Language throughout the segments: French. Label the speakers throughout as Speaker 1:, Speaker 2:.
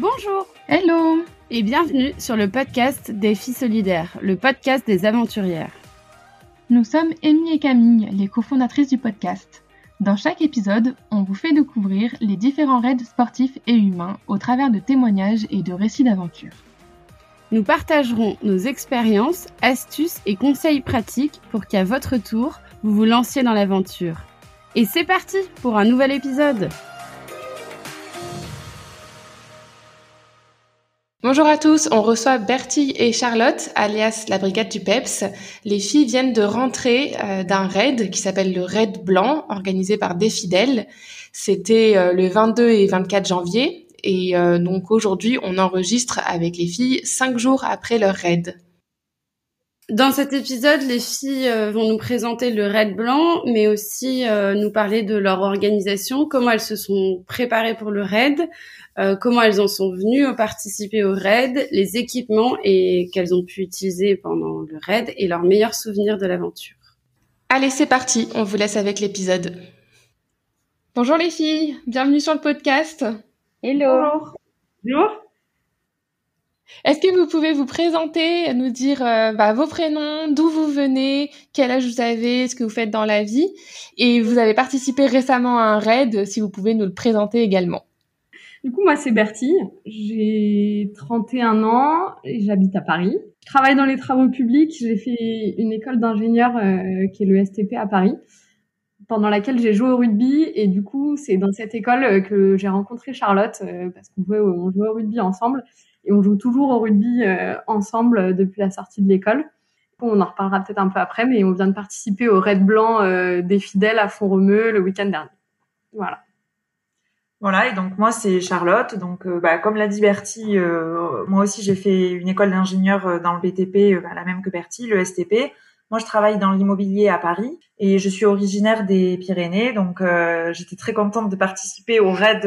Speaker 1: Bonjour
Speaker 2: Hello
Speaker 1: et bienvenue sur le podcast des filles solidaires, le podcast des aventurières.
Speaker 2: Nous sommes Amy et Camille, les cofondatrices du podcast. Dans chaque épisode, on vous fait découvrir les différents raids sportifs et humains au travers de témoignages et de récits d'aventure.
Speaker 1: Nous partagerons nos expériences, astuces et conseils pratiques pour qu'à votre tour, vous vous lanciez dans l'aventure. Et c'est parti pour un nouvel épisode
Speaker 3: Bonjour à tous, on reçoit Bertie et Charlotte, alias la brigade du PEPS. Les filles viennent de rentrer euh, d'un raid qui s'appelle le Raid Blanc, organisé par des fidèles. C'était euh, le 22 et 24 janvier. Et euh, donc aujourd'hui, on enregistre avec les filles cinq jours après leur raid.
Speaker 1: Dans cet épisode, les filles vont nous présenter le raid blanc, mais aussi nous parler de leur organisation, comment elles se sont préparées pour le raid, euh, comment elles en sont venues participer au raid, les équipements et qu'elles ont pu utiliser pendant le raid et leurs meilleurs souvenirs de l'aventure.
Speaker 3: Allez, c'est parti, on vous laisse avec l'épisode.
Speaker 4: Bonjour les filles, bienvenue sur le podcast.
Speaker 2: Hello.
Speaker 4: Bonjour. Bonjour. Est-ce que vous pouvez vous présenter, nous dire euh, bah, vos prénoms, d'où vous venez, quel âge vous avez, ce que vous faites dans la vie? Et vous avez participé récemment à un raid, si vous pouvez nous le présenter également.
Speaker 5: Du coup, moi, c'est Bertie. J'ai 31 ans et j'habite à Paris. Je travaille dans les travaux publics. J'ai fait une école d'ingénieur euh, qui est le STP à Paris, pendant laquelle j'ai joué au rugby. Et du coup, c'est dans cette école euh, que j'ai rencontré Charlotte euh, parce qu'on jouait, au rugby ensemble et on joue toujours au rugby ensemble depuis la sortie de l'école. On en reparlera peut-être un peu après, mais on vient de participer au Raid Blanc des fidèles à Font-Romeu le week-end dernier. Voilà.
Speaker 6: Voilà, et donc moi c'est Charlotte. Donc euh, bah, comme l'a dit Bertie, euh, moi aussi j'ai fait une école d'ingénieur euh, dans le BTP, bah, la même que Bertie, le STP. Moi je travaille dans l'immobilier à Paris et je suis originaire des Pyrénées, donc j'étais très contente de participer au raid,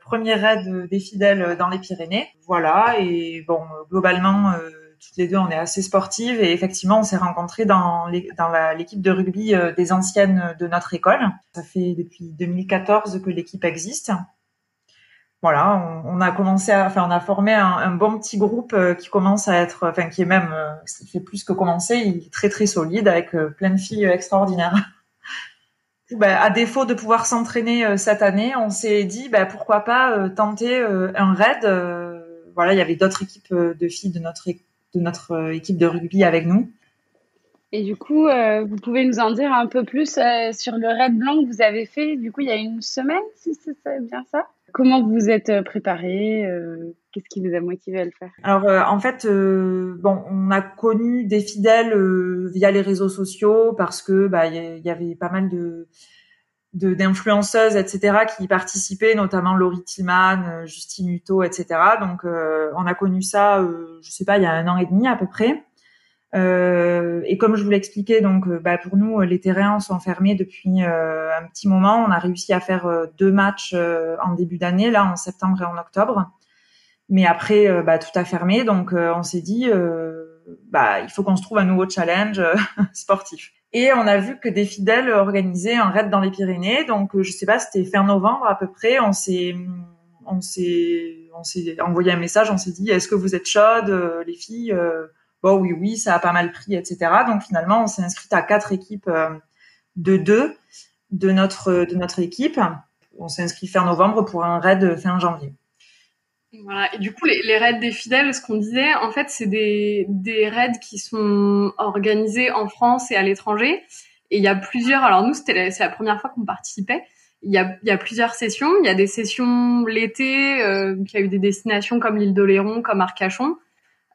Speaker 6: premier raid des fidèles dans les Pyrénées. Voilà, et bon globalement toutes les deux on est assez sportives et effectivement on s'est rencontrés dans l'équipe de rugby des anciennes de notre école. Ça fait depuis 2014 que l'équipe existe on, a commencé à, enfin, on a formé un, bon petit groupe euh, qui commence à être, enfin, qui est même, euh, qui fait plus que commencer, il est très très solide avec euh, plein de filles extraordinaires. Ben, à défaut de pouvoir s'entraîner cette année, on s'est dit, ben, pourquoi pas tenter un raid. voilà, il y avait d'autres équipes de filles de notre de notre équipe de rugby avec nous.
Speaker 1: Et du coup, vous pouvez nous en dire un peu plus sur le raid blanc que vous avez fait, du coup, il y a une semaine, si c'est bien ça? Comment vous êtes euh, préparé euh, Qu'est-ce qui vous a motivé à le faire?
Speaker 6: Alors euh, en fait, bon, on a connu des fidèles via les réseaux sociaux parce que bah il y, avait pas mal de d'influenceuses, etc., qui participaient, notamment Laurie Tillman, Justine Hutto, etc. Donc, on a connu ça, je sais pas, il y a un an et demi à peu près. Euh, et comme je vous l'expliquais, donc euh, bah, pour nous, les terrains sont fermés depuis euh, un petit moment. On a réussi à faire deux matchs en début d'année, là en septembre et en octobre. Mais après, bah, tout a fermé, donc on s'est dit, bah, il faut qu'on se trouve un nouveau challenge sportif. Et on a vu que des fidèles organisaient un raid dans les Pyrénées. Donc, je sais pas, c'était fin novembre à peu près. On s'est, on s'est, on s'est envoyé un message. On s'est dit, est-ce que vous êtes chaudes, les filles bon oui oui ça a pas mal pris etc donc finalement on s'est inscrit à quatre équipes euh, de deux de notre de notre équipe on s'est inscrit fin novembre pour un raid fin janvier
Speaker 5: voilà. Et du coup, les, raids des fidèles, ce qu'on disait, en fait, c'est des, des raids qui sont organisés en France et à l'étranger. Et il y a plusieurs. Alors nous, c'est la première fois qu'on participait. Il y a, il y a plusieurs sessions. Il y a des sessions l'été, euh, qui a eu des destinations comme l'île d'Oléron, comme Arcachon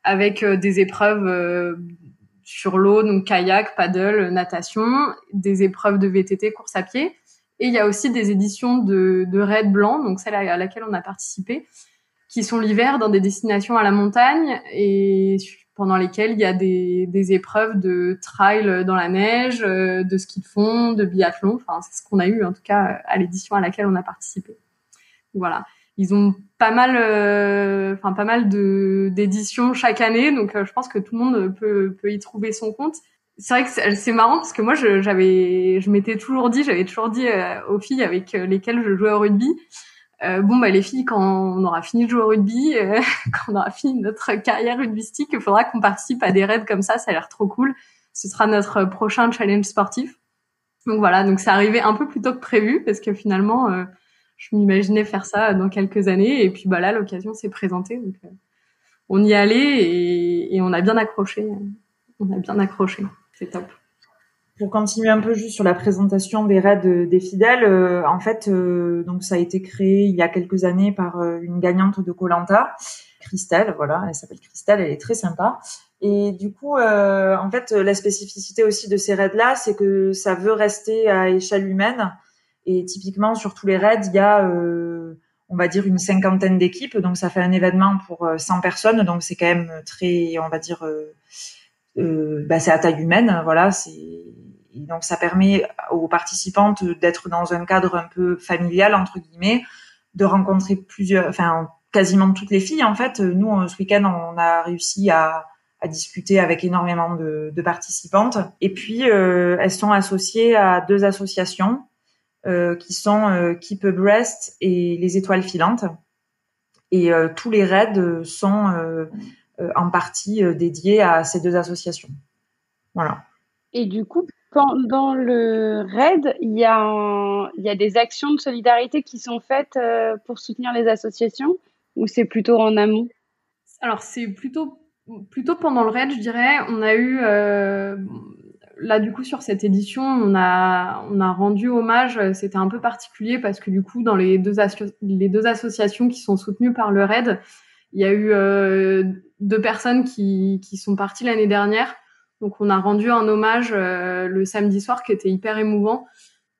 Speaker 5: avec euh, des épreuves euh, sur l'eau, donc kayak, paddle, natation, des épreuves de VTT, course à pied. Et il y a aussi des éditions de, de Raid Blanc, donc celle à laquelle on a participé, qui sont l'hiver dans des destinations à la montagne et pendant lesquelles il y a des, des épreuves de trail dans la neige, euh, de ski de fond, de biathlon. Enfin, c'est ce qu'on a eu en tout cas à l'édition à laquelle on a participé. Voilà ils ont pas mal, euh, enfin pas mal de d'éditions chaque année, donc euh, je pense que tout le monde peut peut y trouver son compte. C'est vrai que c'est marrant parce que moi j'avais, je, m'étais toujours dit, j'avais toujours dit euh, aux filles avec lesquelles je jouais au rugby, bon bah les filles quand on aura fini de jouer au rugby, quand on aura fini notre carrière rugbystique, il faudra qu'on participe à des raids comme ça, ça a l'air trop cool. Ce sera notre prochain challenge sportif. Donc voilà, donc c'est arrivé un peu plus tôt que prévu parce que finalement je m'imaginais faire ça dans quelques années et puis bah là l'occasion s'est présentée donc on y allait et, et on a bien accroché, on a bien accroché, c'est top
Speaker 6: pour continuer un peu juste sur la présentation des raids euh, des fidèles, euh, en fait, euh, donc ça a été créé il y a quelques années par une gagnante de Colanta, Christelle. Voilà, elle s'appelle Christelle, elle est très sympa. Et du coup, en fait, la spécificité aussi de ces raids-là, c'est que ça veut rester à échelle humaine. Et typiquement, sur tous les raids, il y a, on va dire, une cinquantaine d'équipes. Donc, ça fait un événement pour 100 personnes. Donc, c'est quand même très, on va dire, bah, c'est à taille humaine. Voilà, c'est donc ça permet aux participantes d'être dans un cadre un peu familial entre guillemets, de rencontrer plusieurs, enfin quasiment toutes les filles en fait. Nous ce week-end on a réussi à, à discuter avec énormément de, de participantes et puis euh, elles sont associées à deux associations euh, qui sont euh, Keep a Breast et les Étoiles filantes et euh, tous les raids sont euh, en partie dédiés à ces deux associations. Voilà.
Speaker 1: Et du coup, pendant le raid, il y, a il y a des actions de solidarité qui sont faites euh, pour soutenir les associations ou c'est plutôt en amont?
Speaker 5: Alors c'est plutôt plutôt pendant le raid, je dirais. On a eu euh, là du coup sur cette édition, on a on a rendu hommage. C'était un peu particulier parce que du coup dans les deux les deux associations qui sont soutenues par le raid, il y a eu euh, deux personnes qui qui sont parties l'année dernière donc on a rendu un hommage euh, le samedi soir qui était hyper émouvant.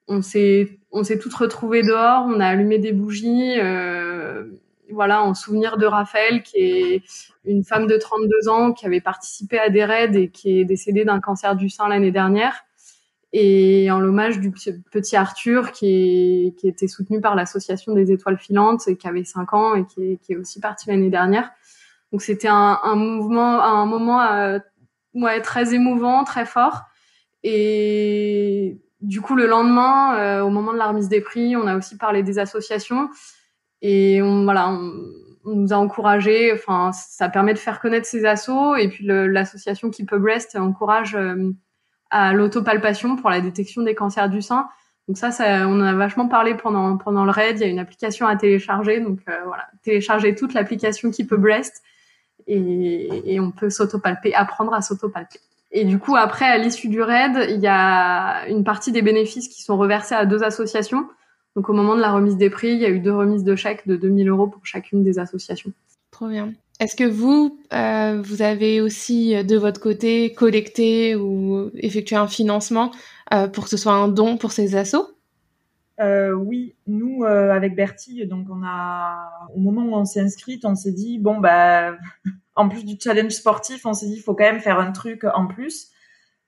Speaker 5: On s'est on s'est toutes retrouvées dehors, on a allumé des bougies, euh, voilà, en souvenir de Raphaël qui est une femme de 32 ans qui avait participé à des raids et qui est décédée d'un cancer du sein l'année dernière. Et en l'hommage du petit Arthur qui, était soutenu par l'association des étoiles filantes et qui avait 5 ans et qui est, aussi parti l'année dernière. Donc c'était un, mouvement, un moment euh, très émouvant, très fort. Et du coup, le lendemain, euh, au moment de la remise des prix, on a aussi parlé des associations et on, voilà, on, nous a encouragé. Enfin, ça permet de faire connaître ces assos et puis l'association Keep a Breast encourage euh, à l'autopalpation pour la détection des cancers du sein. Donc ça, ça, on en a vachement parlé pendant pendant le raid. Il y a une application à télécharger, donc euh, voilà, télécharger toute l'application Keep a Breast et, on peut s'autopalper, apprendre à s'autopalper. Et du coup, après, à l'issue du raid, il y a une partie des bénéfices qui sont reversés à deux associations. Donc, au moment de la remise des prix, il y a eu deux remises de chèques de 2000 euros pour chacune des associations.
Speaker 4: Trop bien. Est-ce que vous, euh, vous avez aussi de votre côté collecté ou effectué un financement euh, pour que ce soit un don pour ces assos?
Speaker 6: Euh, oui, nous euh, avec Bertie, donc on a au moment où on s'est inscrite, on s'est dit bon bah en plus du challenge sportif, on s'est dit il faut quand même faire un truc en plus.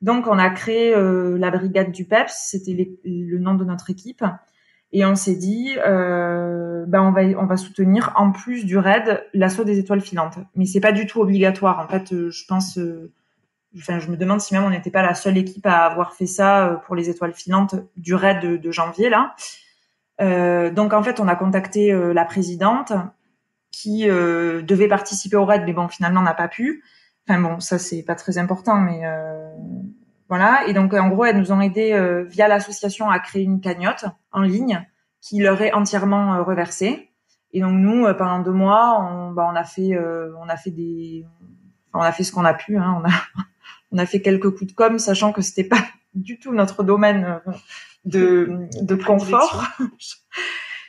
Speaker 6: Donc on a créé euh, la brigade du PEPS, c'était le nom de notre équipe, et on s'est dit euh, bah on va on va soutenir en plus du raid l'assaut des étoiles filantes. Mais c'est pas du tout obligatoire en fait. je pense enfin, je me demande si même on n'était pas la seule équipe à avoir fait ça euh, pour les étoiles filantes du raid de, janvier là. Euh, donc en fait, on a contacté euh, la présidente qui euh, devait participer au raid, mais bon, finalement, n'a pas pu. Enfin bon, ça c'est pas très important, mais voilà. Et donc en gros, elles nous ont aidé via l'association à créer une cagnotte en ligne qui leur est entièrement reversée. Et donc nous, pendant deux mois, on, bah, on a fait, on a fait des, on a fait ce qu'on a pu. Hein, on a on a fait quelques coups de com, sachant que c'était pas du tout notre domaine euh, de, de confort.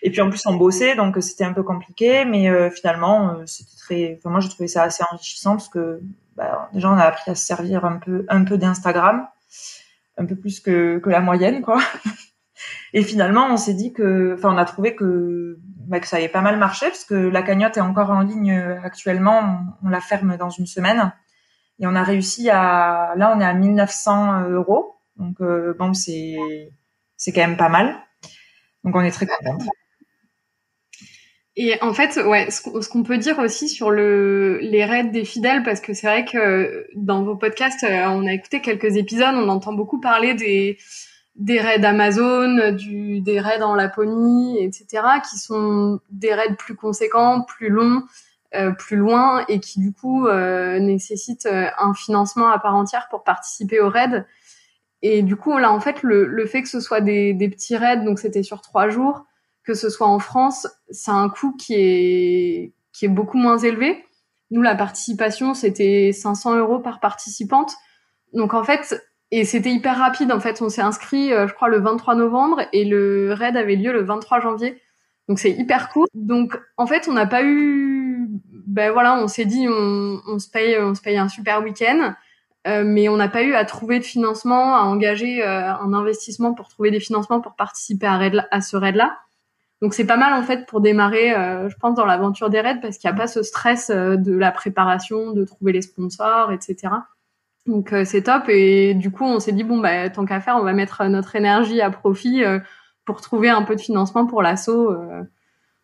Speaker 6: Et puis en plus on bossait, donc c'était un peu compliqué, mais euh, finalement euh, c'était très. Enfin, moi je trouvais ça assez enrichissant parce que bah, déjà on a appris à se servir un peu un peu d'Instagram, un peu plus que que la moyenne quoi. Et finalement on s'est dit que, enfin on a trouvé que bah, que ça avait pas mal marché parce que la cagnotte est encore en ligne actuellement. On, on la ferme dans une semaine. Et on a réussi à, là, on est à 1900 euros. Donc, euh, bon, c'est, c'est quand même pas mal. Donc, on est très contents.
Speaker 5: Et en fait, ouais, ce qu'on peut dire aussi sur le, les raids des fidèles, parce que c'est vrai que dans vos podcasts, euh, on a écouté quelques épisodes, on entend beaucoup parler des, des raids Amazon, du, des raids en Laponie, etc., qui sont des raids plus conséquents, plus longs, euh, plus loin et qui du coup euh, nécessitent euh, un financement à part entière pour participer aux raids. Et du coup, là, en fait, le, le fait que ce soit des, des petits raids, donc c'était sur trois jours, que ce soit en France, c'est un coût qui est qui est beaucoup moins élevé. Nous, la participation, c'était 500 euros par participante. Donc en fait, et c'était hyper rapide. En fait, on s'est inscrit, euh, je crois, le 23 novembre et le raid avait lieu le 23 janvier. Donc c'est hyper court. Donc en fait, on n'a pas eu, ben voilà, on s'est dit, on, se paye, on se paye un super week-end, euh, mais on n'a pas eu à trouver de financement, à engager euh, un investissement pour trouver des financements pour participer à ce raid-là. Donc c'est pas mal en fait pour démarrer, je pense, dans l'aventure des raids parce qu'il n'y a pas ce stress de la préparation, de trouver les sponsors, etc. Donc euh, c'est top et du coup on s'est dit bon bah tant qu'à faire on va mettre notre énergie à profit euh, pour trouver un peu de financement pour l'assaut. Euh,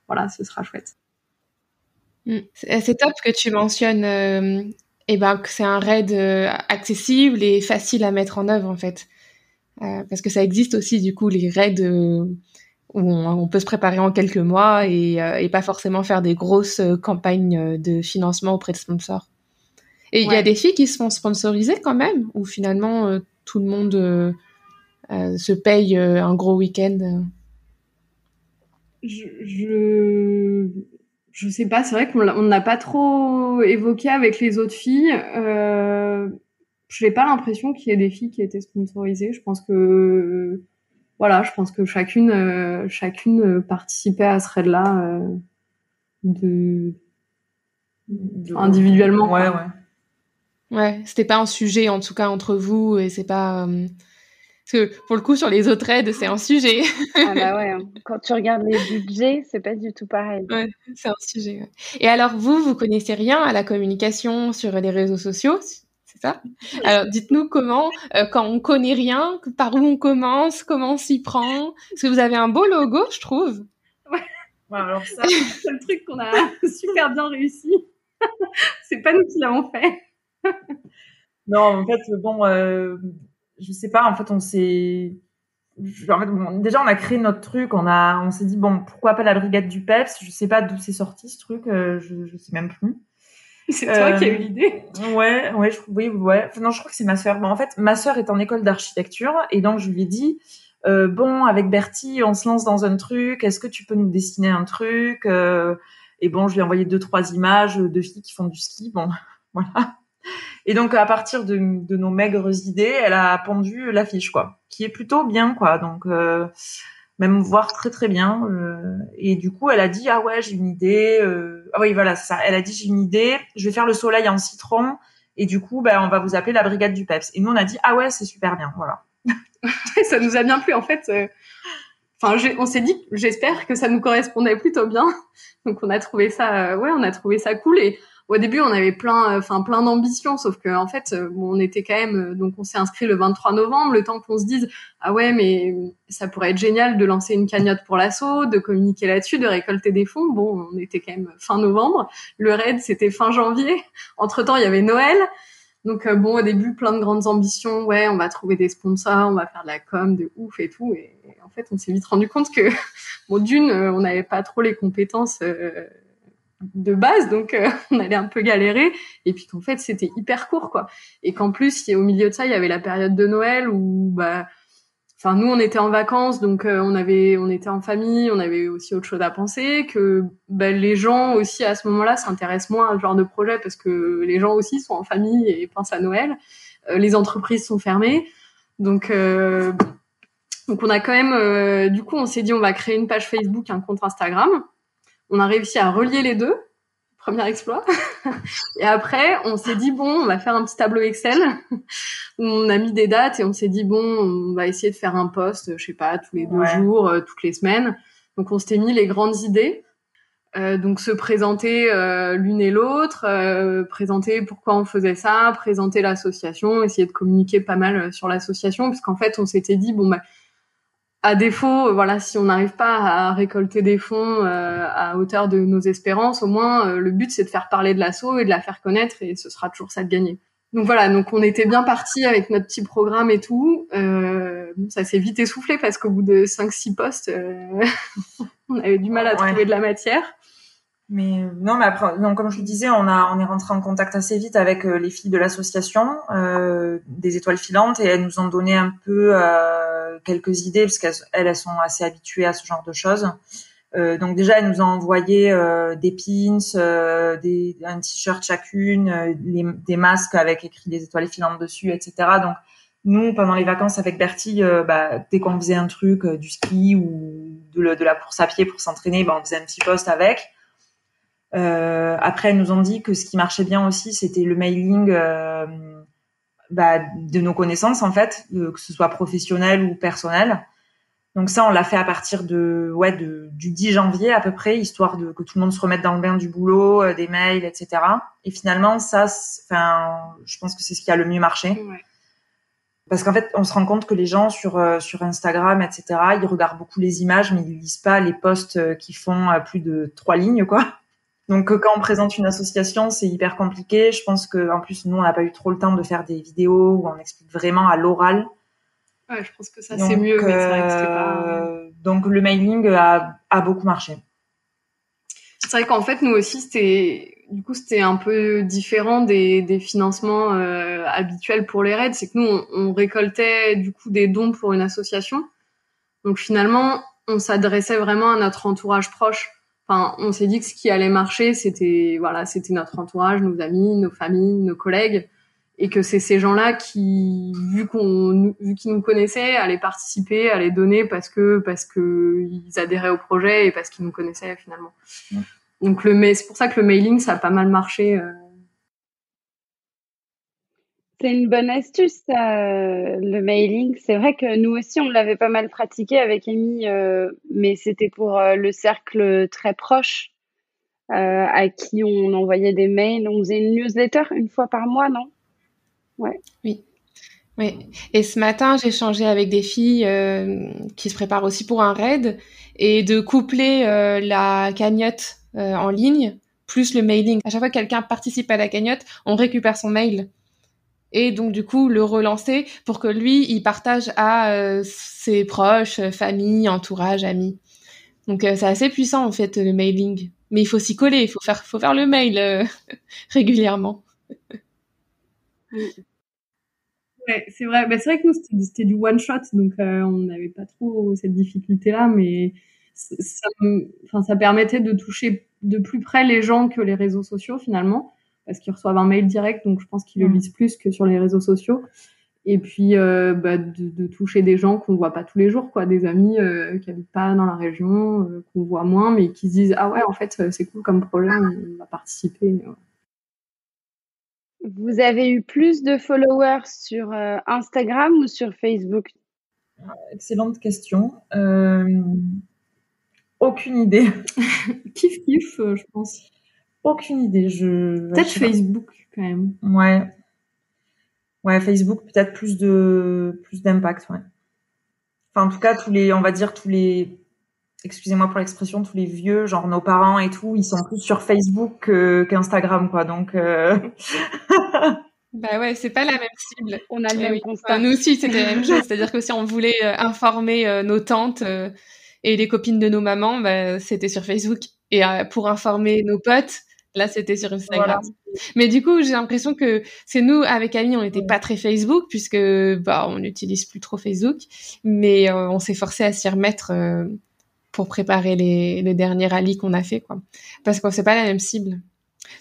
Speaker 5: voilà, ce sera chouette.
Speaker 4: Mm. C'est top que tu mentionnes eh ben, que c'est un raid accessible et facile à mettre en œuvre en fait. parce que ça existe aussi du coup les raids où on, peut se préparer en quelques mois et, et, pas forcément faire des grosses campagnes de financement auprès de sponsors. Et il y a des filles qui se font sponsoriser quand même, ou finalement euh, tout le monde euh, euh, se paye un gros week-end.
Speaker 5: Je, je, je sais pas, c'est vrai qu'on n'a pas trop évoqué avec les autres filles. Euh, je n'ai pas l'impression qu'il y ait des filles qui étaient sponsorisées. Je pense que voilà, je pense que chacune chacune participait à ce raid-là de, de, individuellement.
Speaker 6: Ouais, ouais.
Speaker 4: Ouais, c'était pas un sujet en tout cas entre vous et c'est pas euh, parce que pour le coup sur les autres aides c'est un sujet.
Speaker 1: ah bah ouais, hein. quand tu regardes les budgets c'est pas du tout pareil.
Speaker 4: Ouais, c'est un sujet. Et alors vous vous connaissez rien à la communication sur les réseaux sociaux, ça Alors dites-nous comment euh, quand on connaît rien, par où on commence, comment on s'y prend Parce que vous avez un beau logo je trouve.
Speaker 5: Ouais. alors ça c'est le truc qu'on a super bien réussi. c'est pas nous qui l'avons fait
Speaker 6: non, en fait, bon, euh, je sais pas. En fait, on s'est, en fait, bon, déjà, on a créé notre truc. On a, on s'est dit bon, pourquoi pas la brigade du Peps? Je sais pas d'où c'est sorti ce truc. Euh, je, je sais même plus.
Speaker 5: C'est toi qui as eu l'idée.
Speaker 6: Euh, ouais, ouais, je, oui, ouais. Enfin, non, je crois que c'est ma sœur. Bon, en fait, ma sœur est en école d'architecture et donc je lui ai dit. Euh, bon, avec Bertie, on se lance dans un truc. Est-ce que tu peux nous dessiner un truc euh, Et bon, je lui ai envoyé deux, trois images de filles qui font du ski. Bon, voilà. Et donc à partir de, de, nos maigres idées, elle a pendu l'affiche quoi, qui est plutôt bien quoi. Donc même voir très très bien. Et du coup, elle a dit ah ouais j'ai une idée. Euh, ah oui voilà. Elle a dit j'ai une idée. Je vais faire le soleil en citron. Et du coup, ben, on va vous appeler la brigade du Peps. Et nous, on a dit ah ouais c'est super bien. Voilà.
Speaker 5: ça nous a bien plu en fait. Enfin, on s'est dit j'espère que ça nous correspondait plutôt bien. Donc on a trouvé ça ouais on a trouvé ça cool au début, on avait plein, enfin plein d'ambitions, sauf que en fait, euh, on était quand même, euh, donc on s'est inscrit le 23 novembre, le temps qu'on se dise, ah ouais, mais ça pourrait être génial de lancer une cagnotte pour l'assaut, de communiquer là-dessus, de récolter des fonds. Bon, on était quand même fin novembre. Le raid, c'était fin janvier. Entre temps, il y avait Noël. Donc euh, bon, au début, plein de grandes ambitions. Ouais, on va trouver des sponsors, on va faire de la com de ouf et tout. Et, en fait, on s'est vite rendu compte que, bon, d'une, on n'avait pas trop les compétences de base, donc euh, on allait un peu galérer, et puis qu'en fait c'était hyper court quoi, et qu'en plus au milieu de ça il y avait la période de Noël où bah, enfin nous on était en vacances donc euh, on avait on était en famille, on avait aussi autre chose à penser, que bah, les gens aussi à ce moment-là s'intéressent moins à ce genre de projet parce que les gens aussi sont en famille et pensent à Noël, euh, les entreprises sont fermées, donc donc on a quand même du coup on s'est dit on va créer une page Facebook, un compte Instagram on a réussi à relier les deux. Premier exploit. et après, on s'est dit bon, on va faire un petit tableau Excel où on a mis des dates et on s'est dit bon, on va essayer de faire un post, je sais pas, tous les deux jours, euh, toutes les semaines. Donc on s'était mis les grandes idées. Euh, donc se présenter euh, l'une et l'autre, présenter pourquoi on faisait ça, présenter l'association, essayer de communiquer pas mal sur l'association, puisqu'en fait on s'était dit bon bah à défaut, euh, voilà, si on n'arrive pas à récolter des fonds euh, à hauteur de nos espérances, au moins euh, le but c'est de faire parler de l'assaut et de la faire connaître et ce sera toujours ça de gagner. donc voilà, donc on était bien parti avec notre petit programme et tout. Euh, ça s'est vite essoufflé parce qu'au bout de 5-6 postes, euh, on avait du mal à trouver de la matière.
Speaker 6: Mais euh, non, mais après, donc comme je vous disais, on a on est rentré en contact assez vite avec euh, les filles de l'association euh, des étoiles filantes et elles nous ont donné un peu quelques idées parce qu'elles elles sont assez habituées à ce genre de choses. Euh, donc déjà, elles nous ont envoyé euh, des pins, euh, des, un t-shirt chacune, les, des masques avec écrit des étoiles filantes dessus, etc. Donc nous, pendant les vacances avec Bertie, bah, dès qu'on faisait un truc, du ski ou de, de, la course à pied pour s'entraîner, bah, on faisait un petit post avec. Après, elles nous ont dit que ce qui marchait bien aussi, c'était le mailing bah, de nos connaissances, en fait, que ce soit professionnel ou personnel. Donc ça, on l'a fait à partir de ouais de, du 10 janvier à peu près, histoire de que tout le monde se remette dans le bain du boulot, euh, des mails, etc. Et finalement, ça, enfin, je pense que c'est ce qui a le mieux marché. Parce qu'en fait, on se rend compte que les gens sur euh, sur Instagram, etc., ils regardent beaucoup les images, mais ils lisent pas les posts euh, qui font plus de trois lignes, quoi. Donc quand on présente une association, c'est hyper compliqué. Je pense que en plus, nous, on n'a pas eu trop le temps de faire des vidéos où on explique vraiment à l'oral
Speaker 5: Ouais, je pense que ça c'est mieux, mais c'est vrai que pas...
Speaker 6: Euh, donc le mailing a, a beaucoup marché.
Speaker 5: C'est vrai qu'en fait nous aussi c'était du coup c'était un peu différent des, des financements euh, habituels pour les raids, c'est que nous on, on, récoltait du coup des dons pour une association. Donc finalement on s'adressait vraiment à notre entourage proche. Enfin, on s'est dit que ce qui allait marcher, c'était voilà, c'était notre entourage, nos amis, nos familles, nos collègues et que c'est ces gens-là qui, vu qu'on, vu qu'ils nous connaissaient, allaient participer, allaient donner parce que parce que ils adhéraient au projet et parce qu'ils nous connaissaient finalement. Donc le, c'est pour ça que le mailing ça a pas mal marché. Euh.
Speaker 1: C'est une bonne astuce, le mailing. C'est vrai que nous aussi, on l'avait pas mal pratiqué avec Amy, euh, mais c'était pour euh, le cercle très proche à qui on envoyait des mails. On faisait une newsletter une fois par mois, non?
Speaker 4: Oui. Oui. Et ce matin, j'ai échangé avec des filles euh, qui se préparent aussi pour un raid et de coupler euh, la cagnotte euh, en ligne plus le mailing. À chaque fois que quelqu'un participe à la cagnotte, on récupère son mail. Et donc du coup le relancer pour que lui il partage à ses proches, famille, entourage, amis. Donc c'est assez puissant en fait le mailing. Mais il faut s'y coller, il faut faire, faut faire le mail régulièrement.
Speaker 5: c'est vrai. Bah, c'est vrai que nous, c'était du one shot, donc euh, on n'avait pas trop cette difficulté-là, mais ça, ça permettait de toucher de plus près les gens que les réseaux sociaux finalement, parce qu'ils reçoivent un mail direct, donc je pense qu'ils le mm. lisent plus que sur les réseaux sociaux. Et puis euh, bah, de, toucher des gens qu'on voit pas tous les jours, quoi, des amis euh, qui habitent pas dans la région, qu'on voit moins, mais qui se disent ah ouais en fait c'est cool comme projet, on va participer.
Speaker 1: Vous avez eu plus de followers sur euh, Instagram ou sur Facebook?
Speaker 6: Excellente question. Euh, aucune idée.
Speaker 5: kiff kiff, euh, je pense.
Speaker 6: Aucune idée.
Speaker 5: Je. Peut-être Facebook quand même.
Speaker 6: Ouais. Ouais, Facebook peut-être plus de plus d'impact, ouais. Enfin, en tout cas, tous les, on va dire tous les excusez-moi pour l'expression, tous les vieux, genre nos parents et tout, ils sont plus sur Facebook qu'Instagram, quoi. Donc. Euh...
Speaker 4: bah ouais, c'est pas la même cible.
Speaker 1: On a le eh même constat.
Speaker 4: nous aussi, c'était la même chose. C'est-à-dire que si on voulait euh, informer euh, nos tantes euh, et les copines de nos mamans, bah, c'était sur Facebook. Et pour informer nos potes, là, c'était sur Instagram. Mais du coup, j'ai l'impression que c'est nous, avec Ami, on n'était pas très Facebook puisque bah on n'utilise plus trop Facebook, mais on s'est forcé à s'y remettre pour préparer les, les derniers rallyes qu'on a fait, quoi. Parce que c'est pas la même cible.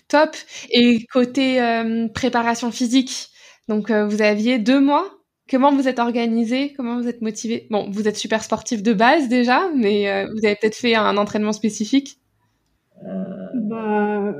Speaker 4: Top. Et côté euh, préparation physique, donc euh, vous aviez deux mois. Comment vous êtes organisé? Comment vous êtes motivé? Bon, vous êtes super sportif de base déjà, mais euh, vous avez peut-être fait un entraînement spécifique.
Speaker 6: Bah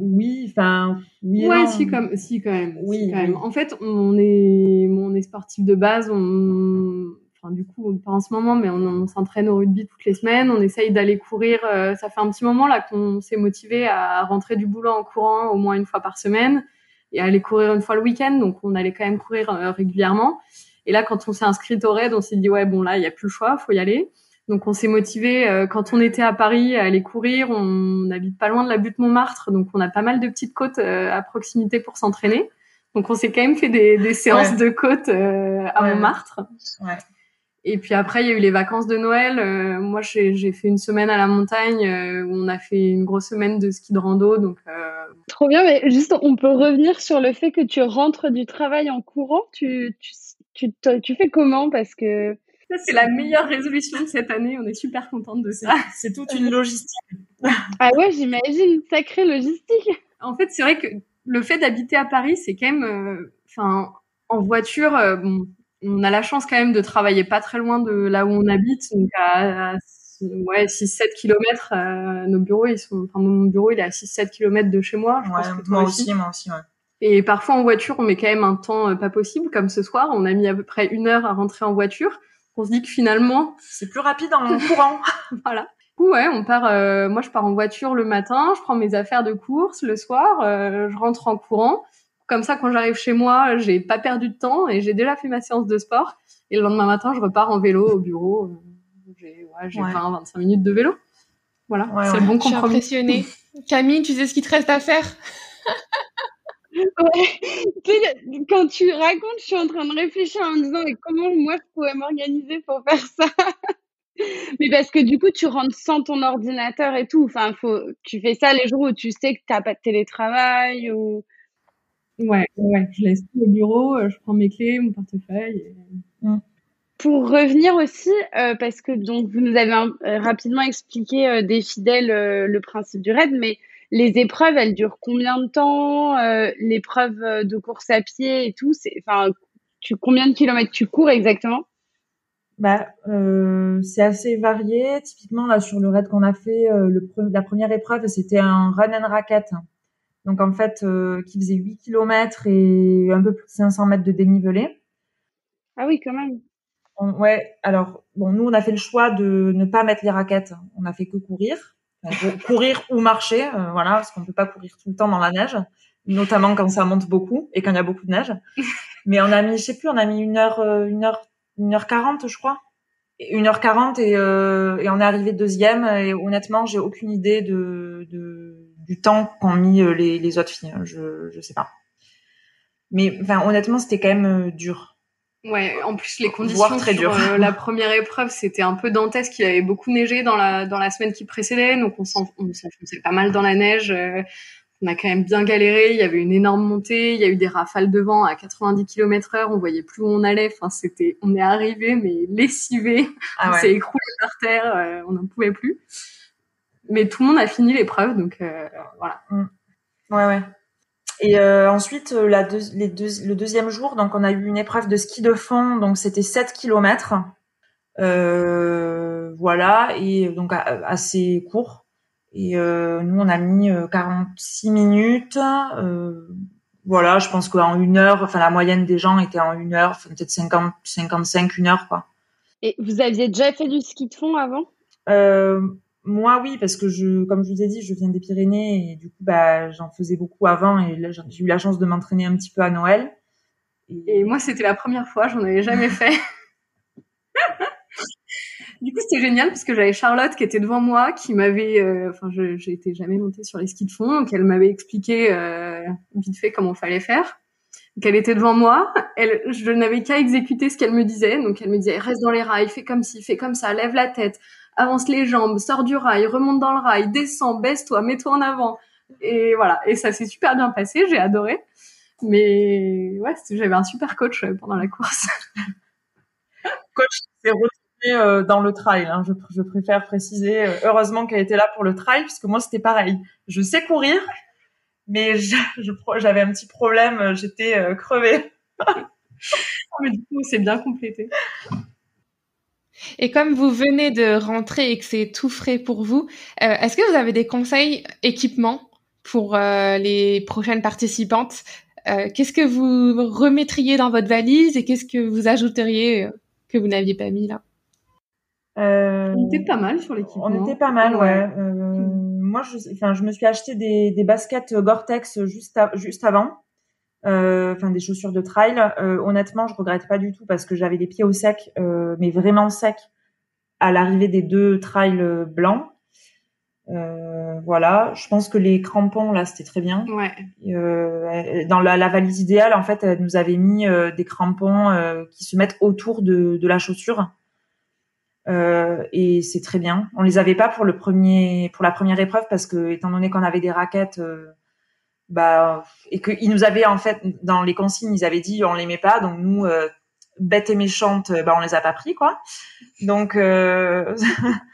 Speaker 6: oui, enfin oui.
Speaker 5: Ouais, si comme si quand même. Oui, quand même. En fait, on est on est sportif de base. On enfin du coup pas en ce moment, mais on, s'entraîne au rugby toutes les semaines. On essaye d'aller courir. Euh, ça fait un petit moment là qu'on s'est motivé à rentrer du boulot en courant au moins une fois par semaine et à aller courir une fois le week-end. Donc on allait quand même courir euh, régulièrement. Et là, quand on s'est inscrit au raid, on s'est dit ouais bon là il y a plus le choix, faut y aller. Donc on s'est motivé euh, quand on était à Paris à aller courir. On habite pas loin de la butte Montmartre, donc on a pas mal de petites côtes à proximité pour s'entraîner. Donc on s'est quand même fait des, des séances de côte à Montmartre. Ouais. Et puis après, il y a eu les vacances de Noël. Euh, moi, j'ai fait une semaine à la montagne euh, où on a fait une grosse semaine de ski de rando. Donc, euh...
Speaker 1: Trop bien, mais juste, on peut revenir sur le fait que tu rentres du travail en courant. Tu, tu, tu, tu fais comment? Parce que.
Speaker 5: Ça, c'est la meilleure résolution de cette année. On est super contente de ça.
Speaker 6: C'est toute une logistique.
Speaker 1: ah ouais, j'imagine. Sacrée logistique.
Speaker 5: En fait, c'est vrai que le fait d'habiter à Paris, c'est quand même. Euh, en voiture, bon on a la chance quand même de travailler pas très loin de là où on habite, donc à, ouais 6-7 km. Euh, nos bureaux, ils sont, enfin mon bureau il est à 6-7 km de chez moi.
Speaker 6: Je pense que moi aussi, moi aussi, ouais.
Speaker 5: Et parfois en voiture, on met quand même un temps euh, pas possible, comme ce soir, on a mis à peu près une heure à rentrer en voiture. On se dit que finalement,
Speaker 6: c'est plus rapide en courant.
Speaker 5: voilà. Ouais, on part. Euh, moi, je pars en voiture le matin, je prends mes affaires de course le soir, euh, je rentre en courant. Comme ça, quand j'arrive chez moi, j'ai pas perdu de temps et j'ai déjà fait ma séance de sport. Et le lendemain matin, je repars en vélo au bureau. J'ai ouais, 20-25 minutes de vélo. Voilà, c'est le bon compromis.
Speaker 4: Je suis impressionnée. Camille, tu sais ce qu'il te reste à faire?
Speaker 1: Ouais. quand tu racontes, je suis en train de réfléchir en me disant mais comment moi je pourrais m'organiser pour faire ça? mais parce que du coup, tu rentres sans ton ordinateur et tout. Enfin, faut, tu fais ça les jours où tu sais que tu n'as pas de télétravail ou.
Speaker 5: Ouais, ouais, je laisse tout au bureau, euh, je prends mes clés, mon portefeuille.
Speaker 1: Mm. Pour revenir aussi, euh, parce que donc vous nous avez euh, rapidement expliqué des fidèles le principe du raid, mais les épreuves, elles durent combien de temps L'épreuve de course à pied et tout, c'est, enfin, tu combien de kilomètres tu cours exactement?
Speaker 6: Bah, c'est assez varié. Typiquement là sur le raid qu'on a fait, le la première épreuve c'était un run and racket donc en fait euh, qui faisait 8 km et un peu plus de 500 mètres de dénivelé.
Speaker 1: Ah oui, quand même.
Speaker 6: ouais, alors bon, nous on a fait le choix de ne pas mettre les raquettes. On a fait que courir, courir ou marcher, euh, voilà, parce qu'on peut pas courir tout le temps dans la neige, notamment quand ça monte beaucoup et quand il y a beaucoup de neige. Mais on a mis, je sais plus, on a mis une heure, euh, une heure, une heure quarante, je crois. Une heure quarante et, euh, et on est arrivé deuxième. Et honnêtement, j'ai aucune idée de, de du temps qu'ont mis les, les autres filles. Je je sais pas. Mais enfin honnêtement, c'était quand même dur.
Speaker 5: Ouais, en plus les conditions très sur euh, la première épreuve, c'était un peu dantesque. Il avait beaucoup neigé dans la dans la semaine qui précédait, donc on s'enfonçait pas mal dans la neige. on a quand même bien galéré. Il y avait une énorme montée. Il y a eu des rafales de vent à 90 km heure. On voyait plus où on allait. Enfin, c'était, on est arrivé mais lessivé. Ah on s'est écroulé par terre. on n'en pouvait plus mais tout le monde a fini l'épreuve, donc euh, voilà. Mm.
Speaker 6: Ouais, ouais. Et euh, ensuite, euh, la les deux, le deuxième jour, donc on a eu une épreuve de ski de fond, donc c'était 7 km. Euh, voilà, et donc assez court. Et euh, nous, on a mis 46 minutes. voilà, je pense qu'en une heure, enfin la moyenne des gens était en une heure, peut-être 50, 55, une heure, quoi.
Speaker 1: Et vous aviez déjà fait du ski de fond avant?
Speaker 6: Moi, oui, parce que je, comme je vous ai dit, je viens des Pyrénées et du coup, bah, j'en faisais beaucoup avant et là, j'ai eu la chance de m'entraîner un petit peu à Noël.
Speaker 5: Et, moi, c'était la première fois, j'en avais jamais fait. du coup, c'était génial parce que j'avais Charlotte qui était devant moi, qui m'avait, euh, enfin, je, j'ai jamais montée sur les skis de fond, donc elle m'avait expliqué euh, vite fait comment fallait faire. Donc elle était devant moi, elle, je n'avais qu'à exécuter ce qu'elle me disait. Donc elle me disait reste dans les rails, fais comme ci, fais comme ça, lève la tête, avance les jambes, sors du rail, remonte dans le rail, descends, baisse-toi, mets-toi en avant. Et voilà. Et ça s'est super bien passé, j'ai adoré. Mais ouais, j'avais un super coach euh, pendant la course.
Speaker 6: coach s'est retrouvé euh, dans le trail. Hein. Je, je, préfère préciser. Euh, heureusement qu'elle était là pour le trail, puisque moi c'était pareil. Je sais courir, mais j'avais un petit problème. J'étais crevée.
Speaker 5: mais du coup, c'est bien complété.
Speaker 4: Et comme vous venez de rentrer et que c'est tout frais pour vous, euh, est-ce que vous avez des conseils équipement pour euh, les prochaines participantes? Euh, Qu'est-ce que vous remettriez dans votre valise et qu'est-ce que vous ajouteriez que vous n'aviez pas mis là?
Speaker 5: On était pas mal sur l'équipement.
Speaker 6: On était pas mal, ouais. moi, je, enfin, je me suis acheté des, des baskets Gore-Tex juste, juste avant. Euh, enfin des chaussures de trail. Euh, honnêtement, je regrette pas du tout parce que j'avais les pieds au sec, euh, mais vraiment sec à l'arrivée des deux trails blancs. Euh, voilà, je pense que les crampons là c'était très bien.
Speaker 5: Ouais.
Speaker 6: Euh, dans la, la, valise idéale, en fait, elle nous avait mis euh, des crampons qui se mettent autour de, de la chaussure. et c'est très bien. On les avait pas pour le premier, pour la première épreuve parce que étant donné qu'on avait des raquettes, bah et qu'ils nous avaient en fait dans les consignes, ils avaient dit on les met pas, donc nous bêtes et méchantes, bah on les a pas pris quoi. Donc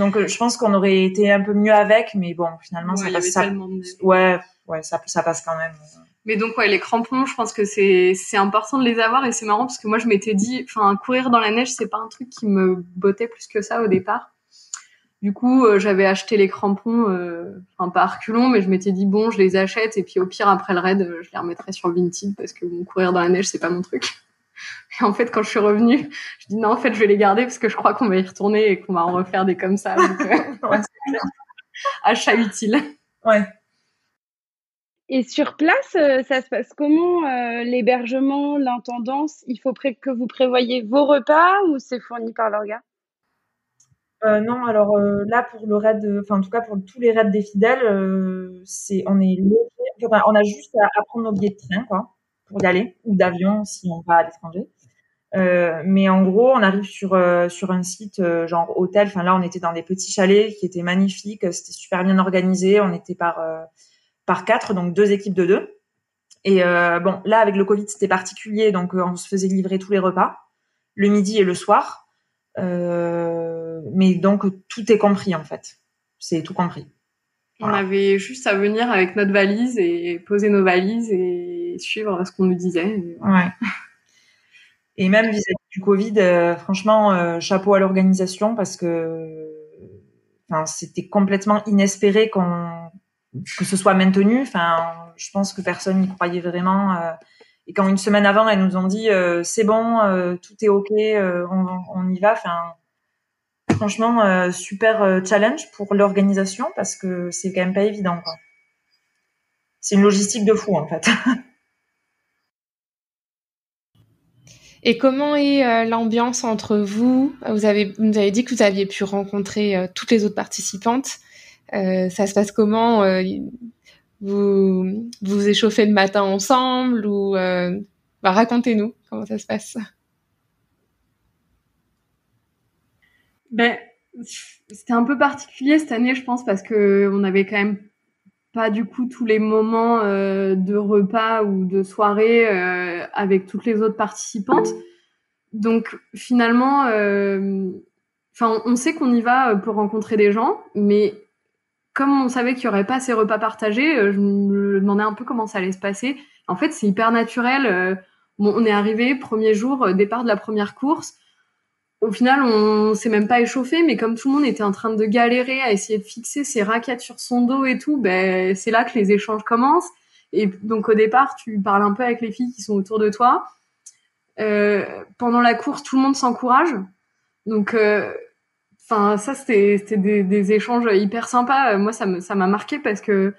Speaker 6: Donc, euh, je pense qu'on aurait été un peu mieux avec, mais bon, finalement, ça passe. Ça... Ouais, ouais, ça, ça passe quand même.
Speaker 5: Mais donc, ouais, les crampons, je pense que c'est, c'est important de les avoir et c'est marrant parce que moi, je m'étais dit, enfin, courir dans la neige, c'est pas un truc qui me bottait plus que ça au départ. Du coup, euh, j'avais acheté les crampons, euh, enfin, pas reculons, mais je m'étais dit, bon, je les achète et puis au pire, après le raid, je les remettrai sur Vinted parce que bon, courir dans la neige, c'est pas mon truc. Et en fait, quand je suis revenue, je dis non, en fait, je vais les garder parce que je crois qu'on va y retourner et qu'on va en refaire des comme ça. Donc, euh, achat utile.
Speaker 6: Ouais.
Speaker 1: Et sur place, euh, ça se passe comment euh, L'hébergement, l'intendance? Il faut que vous prévoyez vos repas ou c'est fourni par l'orga?
Speaker 6: Euh, non, alors là pour le raid, enfin en tout cas pour tous les raids des fidèles, c'est on est logé, on a juste à, prendre nos billets de train quoi pour y aller ou d'avion si on va à l'étranger. Euh, mais en gros, on arrive sur euh, sur un site euh, genre hôtel. Enfin là, on était dans des petits chalets qui étaient magnifiques. C'était super bien organisé. On était par par quatre, donc deux équipes de deux. Et bon, là avec le Covid, c'était particulier, donc on se faisait livrer tous les repas, le midi et le soir. Mais donc tout est compris en fait. C'est tout compris.
Speaker 5: On avait juste à venir avec notre valise et poser nos valises et suivre ce qu'on nous disait.
Speaker 6: Ouais. Et même vis-à-vis du Covid, euh, franchement, euh, chapeau à l'organisation parce que enfin, c'était complètement inespéré qu'on que ce soit maintenu. Enfin, je pense que personne n'y croyait vraiment. Euh, et quand une semaine avant, elles nous ont dit c'est bon, tout est ok, on, on, y va. Franchement, super challenge pour l'organisation parce que c'est quand même pas évident. C'est une logistique de fou en fait.
Speaker 4: Et comment est euh, l'ambiance entre vous? Vous avez, vous avez dit que vous aviez pu rencontrer euh, toutes les autres participantes. Euh, ça se passe comment Vous vous échauffez le matin ensemble ou bah, racontez-nous comment ça se passe.
Speaker 5: Ben, c'était un peu particulier cette année, je pense, parce que on avait quand même pas du coup tous les moments euh, de repas ou de soirée euh, avec toutes les autres participantes. Donc finalement, euh, enfin, on sait qu'on y va pour rencontrer des gens, mais comme on savait qu'il y aurait pas ces repas partagés, je me demandais un peu comment ça allait se passer. En fait, c'est hyper naturel. Bon, on est arrivé premier jour, départ de la première course au final, on s'est même pas échauffé, mais comme tout le monde était en train de galérer à essayer de fixer ses raquettes sur son dos et tout, ben c'est là que les échanges commencent. Et donc au départ, tu parles un peu avec les filles qui sont autour de toi. Euh, pendant la course, tout le monde s'encourage. Donc, euh, enfin, ça c'était des, échanges hyper sympas. Moi, ça m'a marqué parce que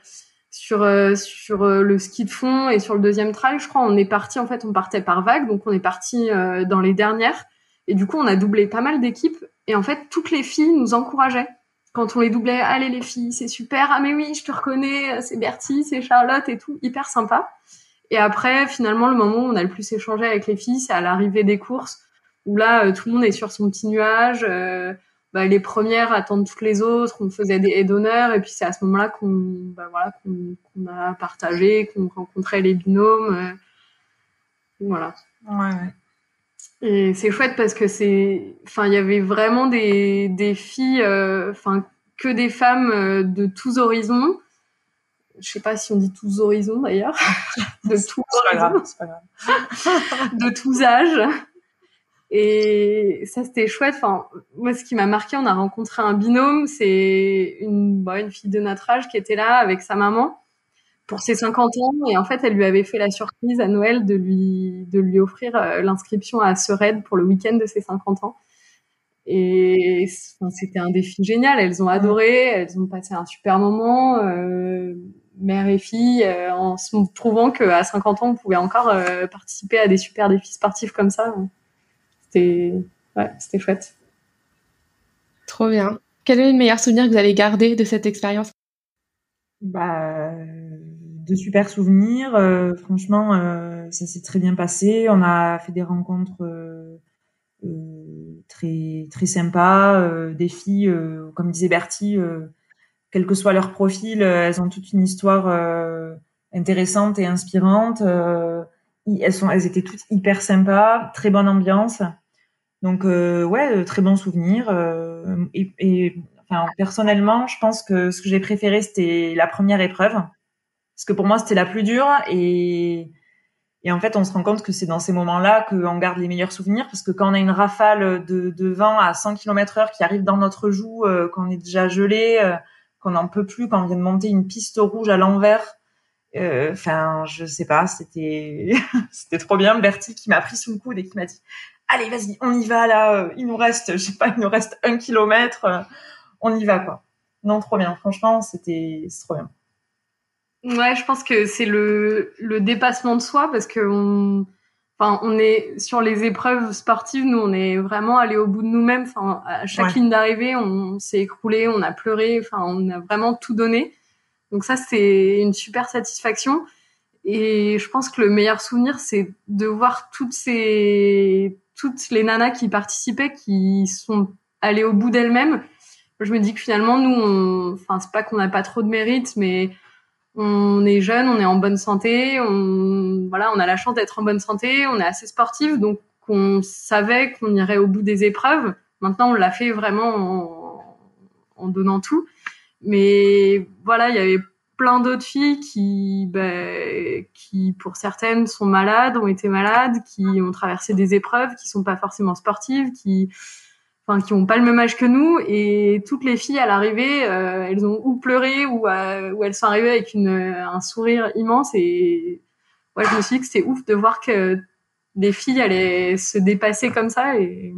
Speaker 5: sur euh, sur le ski de fond et sur le deuxième trail, je crois, on est parti. En fait, on partait par vague, donc on est parti dans les dernières. Et du coup, on a doublé pas mal d'équipes. Et en fait, toutes les filles nous encourageaient. Quand on les doublait, allez les filles, c'est super. Ah mais oui, je te reconnais, c'est Bertie, c'est Charlotte et tout, hyper sympa. Et après, finalement, le moment où on a le plus échangé avec les filles, c'est à l'arrivée des courses, où là, euh, tout le monde est sur son petit nuage. Euh, bah, les premières attendent toutes les autres, on faisait des haies d'honneur, et puis c'est à ce moment-là qu'on bah, voilà, qu'on a partagé, qu'on rencontrait les binômes. Euh, voilà.
Speaker 6: Ouais.
Speaker 5: Et c'est chouette parce que c'est, enfin, il y avait vraiment des, des filles, euh, enfin, que des femmes euh, de tous horizons. Je sais pas si on dit tous horizons d'ailleurs, de tous horizons, de tous âges. Et ça, c'était chouette. Enfin, moi, ce qui m'a marqué, on a rencontré un binôme. C'est une, bah, une fille de notre âge qui était là avec sa maman pour ses 50 ans. Et en fait elle lui avait fait la surprise à Noël de lui de lui offrir euh, l'inscription à ce raid pour le week-end de ses 50 ans. Et c'était un défi génial. Elles ont adoré. Elles ont passé un super moment euh, mère et fille euh, en se prouvant qu'à 50 ans on pouvait encore participer à des super défis sportifs comme ça c'était ouais c'était chouette
Speaker 4: trop bien Quel est le meilleur souvenir que vous avez gardé de cette expérience?
Speaker 6: Bah, de super souvenirs. Euh, franchement, euh, ça s'est très bien passé. On a fait des rencontres euh, très très sympas. des filles, comme disait Bertie, quel que soit leur profil, elles ont toute une histoire intéressante et inspirante. elles sont, elles étaient toutes hyper sympas, très bonne ambiance. Donc ouais, très bons souvenirs. et, et enfin, personnellement, je pense que ce que j'ai préféré c'était la première épreuve parce que pour moi c'était la plus dure et et en fait on se rend compte que c'est dans ces moments-là qu'on garde les meilleurs souvenirs parce que quand on a une rafale de, de vent à 100 km heure qui arrive dans notre joue, euh, qu'on est déjà gelé, euh, qu'on n'en peut plus, quand on vient de monter une piste rouge à l'envers, euh, enfin je sais pas, c'était c'était trop bien. Bertie qui m'a pris sous le coude et qui m'a dit allez vas-y on y va là, il nous reste je sais pas il nous reste un kilomètre, on y va quoi. Non trop bien, franchement c'était trop bien.
Speaker 5: Ouais, je pense que c'est le, le dépassement de soi parce que on, enfin, on est sur les épreuves sportives, nous, on est vraiment allé au bout de nous-mêmes. Enfin, à chaque ligne d'arrivée, on s'est écroulé, on a pleuré, enfin, on a vraiment tout donné. Donc ça, c'est une super satisfaction. Et je pense que le meilleur souvenir, c'est de voir toutes ces, toutes les nanas qui participaient, qui sont allées au bout d'elles-mêmes. Je me dis que finalement, nous, on, enfin, c'est pas qu'on n'a pas trop de mérite, mais on est jeune, on est en bonne santé, on voilà, on a la chance d'être en bonne santé, on est assez sportif, donc on savait qu'on irait au bout des épreuves. Maintenant, on l'a fait vraiment en, donnant tout. Mais voilà, il y avait plein d'autres filles qui, ben, qui pour certaines sont malades, ont été malades, qui ont traversé des épreuves, qui sont pas forcément sportives, qui enfin qui ont pas le même âge que nous. Et toutes les filles à l'arrivée euh, elles ont ou pleuré ou, euh, ou elles sont arrivées avec une, un sourire immense. Et ouais je me suis dit que c'était ouf de voir que les filles allaient se dépasser comme ça. Et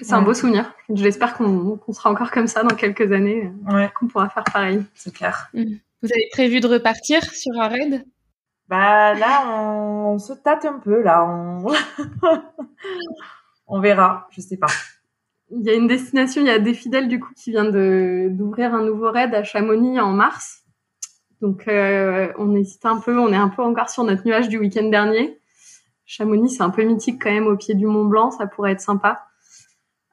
Speaker 5: c'est un beau souvenir. J'espère qu'on sera encore comme ça dans quelques années ouais. qu'on pourra faire pareil.
Speaker 6: C'est clair.
Speaker 4: Mmh. Vous avez prévu de repartir sur un raid?
Speaker 6: Bah là on, on se tâte un peu là on on verra je sais pas
Speaker 5: il y a une destination, il y a des fidèles du coup qui vient de d'ouvrir un nouveau raid à Chamonix en mars. Donc euh, on hésite un peu, on est un peu encore sur notre nuage du week-end dernier. Chamonix, c'est un peu mythique quand même au pied du Mont Blanc, ça pourrait être sympa.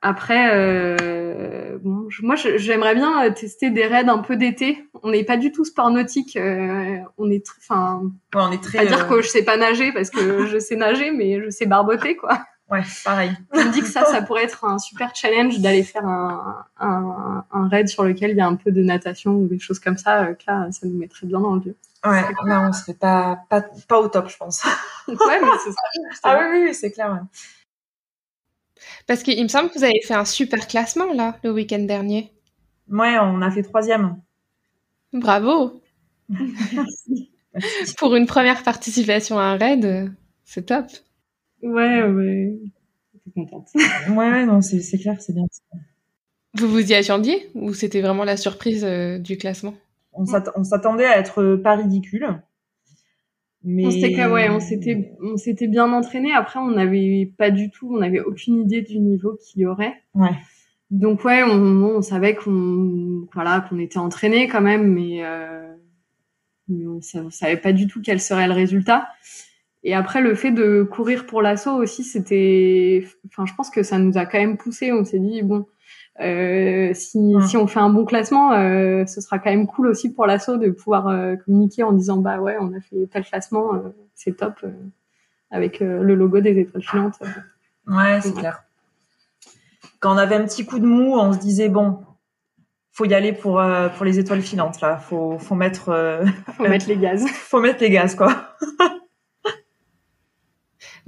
Speaker 5: Après, euh, bon, moi j'aimerais bien euh, tester des raids un peu d'été. On n'est pas du tout sport nautique, euh, on est, enfin,
Speaker 6: ouais, on est très.
Speaker 5: Pas dire que je sais pas nager parce que je sais nager, mais je sais barboter quoi.
Speaker 6: Ouais, pareil.
Speaker 5: Je me dis que ça, ça pourrait être un super challenge d'aller faire un, un, un, raid sur lequel il y a un peu de natation ou des choses comme ça. Euh, là, ça nous mettrait bien dans le lieu.
Speaker 6: Ouais, là, on serait pas, pas, pas au top, je pense.
Speaker 5: ouais, mais c'est ça.
Speaker 6: Ah oui, oui, c'est clair.
Speaker 4: Parce qu'il me semble que vous avez fait un super classement, là, le week-end dernier.
Speaker 6: Ouais, on a fait troisième.
Speaker 4: Bravo. Pour une première participation à un raid, c'est top.
Speaker 5: Ouais, ouais. J'étais contente. ouais,
Speaker 6: ouais, non, c'est clair, c'est bien.
Speaker 4: Vous vous y attendiez ou c'était vraiment la surprise euh, du classement?
Speaker 6: On s'attendait à être pas ridicule.
Speaker 5: Mais... On s'était ouais, on s'était on s'était bien entraîné. Après, on n'avait pas du tout, on n'avait aucune idée du niveau qu'il y aurait.
Speaker 6: Ouais.
Speaker 5: Donc ouais, on, on savait qu'on voilà qu'on était entraîné quand même, mais, euh, mais on, on, savait pas du tout quel serait le résultat. Et après, le fait de courir pour l'assaut aussi, c'était, enfin, je pense que ça nous a quand même poussé. On s'est dit bon, euh, si, si on fait un bon classement, euh, ce sera quand même cool aussi pour l'assaut de pouvoir euh, communiquer en disant bah ouais, on a fait tel classement, c'est top, avec le logo des étoiles filantes.
Speaker 6: Ouais, c'est clair. Quand on avait un petit coup de mou, on se disait bon, faut y aller pour pour les étoiles filantes là, faut faut mettre
Speaker 5: faut mettre les gaz,
Speaker 6: faut mettre les gaz quoi.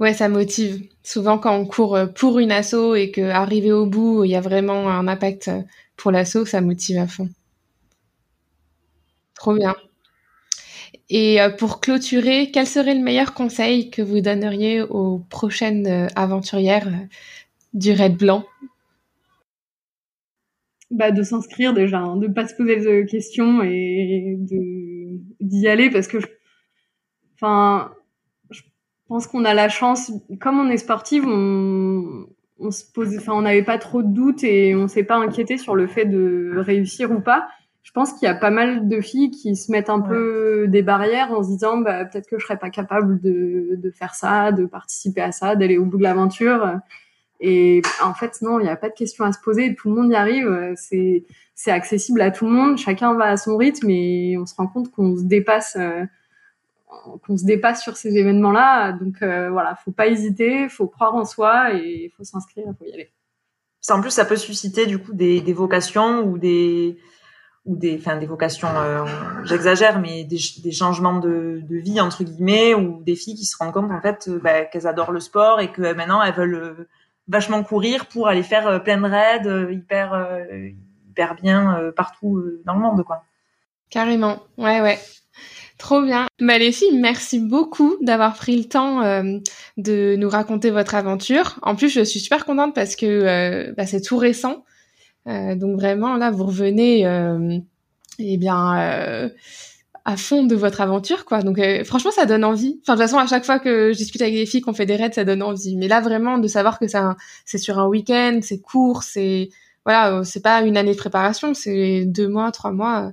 Speaker 4: Ouais, ça motive. Souvent, quand on court euh, pour une asso et qu'arriver au bout, il y a vraiment un impact euh, pour l'asso, ça motive à fond. Trop bien. Et euh, pour clôturer, quel serait le meilleur conseil que vous donneriez aux prochaines aventurières du Raid Blanc?
Speaker 5: Bah, de s'inscrire déjà, hein, de pas se poser de questions et de d'y aller parce que, enfin, je pense qu'on a la chance, comme on est sportive, on, on se posait, enfin, on n'avait pas trop de doutes et on s'est pas inquiété sur le fait de réussir ou pas. Je pense qu'il y a pas mal de filles qui se mettent un peu des barrières en se disant, bah, peut-être que je serais pas capable de, de faire ça, de participer à ça, d'aller au bout de l'aventure. Et en fait, non, il n'y a pas de question à se poser. Tout le monde y arrive. C'est, c'est accessible à tout le monde. Chacun va à son rythme et on se rend compte qu'on se dépasse. Euh, qu'on se dépasse sur ces événements-là. Donc euh, voilà, faut pas hésiter, faut croire en soi et faut s'inscrire, faut y aller.
Speaker 6: En plus, ça peut susciter du coup des, des vocations ou des ou des, enfin des vocations, euh, j'exagère, mais des, des changements de, de, vie entre guillemets ou des filles qui se rendent compte en fait euh, bah, qu'elles adorent le sport et que maintenant elles veulent vachement courir pour aller faire plein de raids hyper hyper bien partout dans le monde quoi.
Speaker 4: Carrément, ouais ouais. Trop bien. Bah les filles, merci beaucoup d'avoir pris le temps euh, de nous raconter votre aventure. En plus, je suis super contente parce que euh, bah, c'est tout récent. Euh, donc vraiment, là, vous revenez eh bien à fond de votre aventure, quoi. Donc franchement, ça donne envie. Enfin, de toute façon, à chaque fois que je discute avec des filles qu'on fait des raids, ça donne envie. Mais là, vraiment, de savoir que c'est sur un week-end, c'est court, c'est voilà, c'est pas une année de préparation, c'est deux mois, trois mois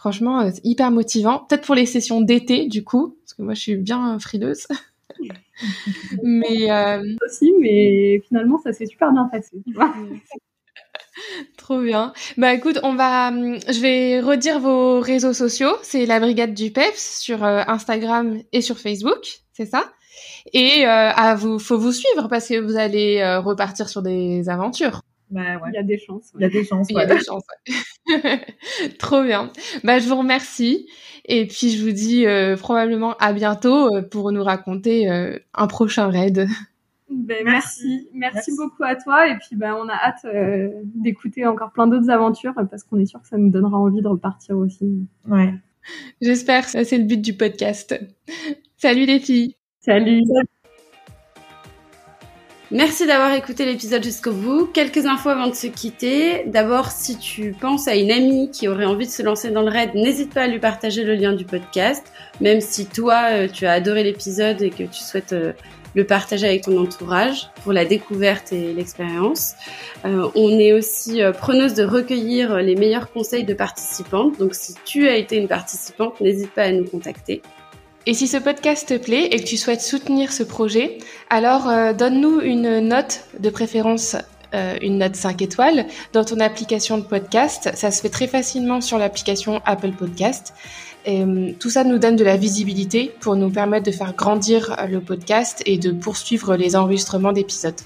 Speaker 4: Franchement, c'est euh, hyper motivant. Peut-être pour les sessions d'été, du coup, parce que moi, je suis bien frileuse.
Speaker 5: mais euh... aussi, mais finalement, ça s'est super bien passé.
Speaker 4: Trop bien. Bah écoute, on va, hum, je vais redire vos réseaux sociaux. C'est la brigade du PEPS sur euh, Instagram et sur Facebook, c'est ça? Et euh, à vous, faut vous suivre parce que vous allez repartir sur des aventures.
Speaker 5: Bah, ouais. Il y a des chances.
Speaker 6: Il y a des chances.
Speaker 4: Il y a des chances. Trop bien. Bah, je vous remercie. Et puis, je vous dis euh, probablement à bientôt euh, pour nous raconter euh, un prochain raid.
Speaker 5: Ben, merci. merci. beaucoup à toi. Et puis, ben, on a hâte d'écouter encore plein d'autres aventures parce qu'on est sûr que ça nous donnera envie de repartir aussi.
Speaker 6: Ouais.
Speaker 4: J'espère. Ça, c'est le but du podcast. Salut les filles.
Speaker 5: Salut.
Speaker 1: Merci d'avoir écouté l'épisode jusqu'au bout. Quelques infos avant de se quitter. D'abord, si tu penses à une amie qui aurait envie de se lancer dans le raid, n'hésite pas à lui partager le lien du podcast. Même si toi, euh, tu as adoré l'épisode et que tu souhaites euh, le partager avec ton entourage pour la découverte et l'expérience. Euh, on est aussi preneuse de recueillir les meilleurs conseils de participantes. Donc si tu as été une participante, n'hésite pas à nous contacter.
Speaker 4: Et si ce podcast te plaît et que tu souhaites soutenir ce projet, alors euh, donne-nous une note, de préférence euh, une note 5 étoiles, dans ton application de podcast. Ça se fait très facilement sur l'application Apple Podcast. Euh, tout ça nous donne de la visibilité pour nous permettre de faire grandir le podcast et de poursuivre les enregistrements d'épisodes.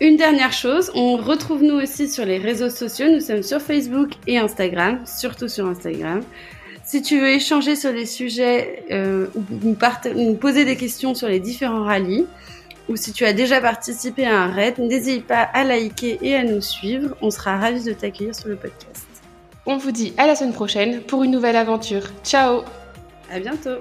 Speaker 1: Une dernière chose, on retrouve nous aussi sur les réseaux sociaux. Nous sommes sur Facebook et Instagram, surtout sur Instagram. Si tu veux échanger sur des sujets euh, ou nous, poser des questions sur les différents rallyes, ou si tu as déjà participé à un raid, n'hésite pas à liker et à nous suivre. On sera ravis de t'accueillir sur le podcast.
Speaker 4: On vous dit à la semaine prochaine pour une nouvelle aventure. Ciao
Speaker 1: À bientôt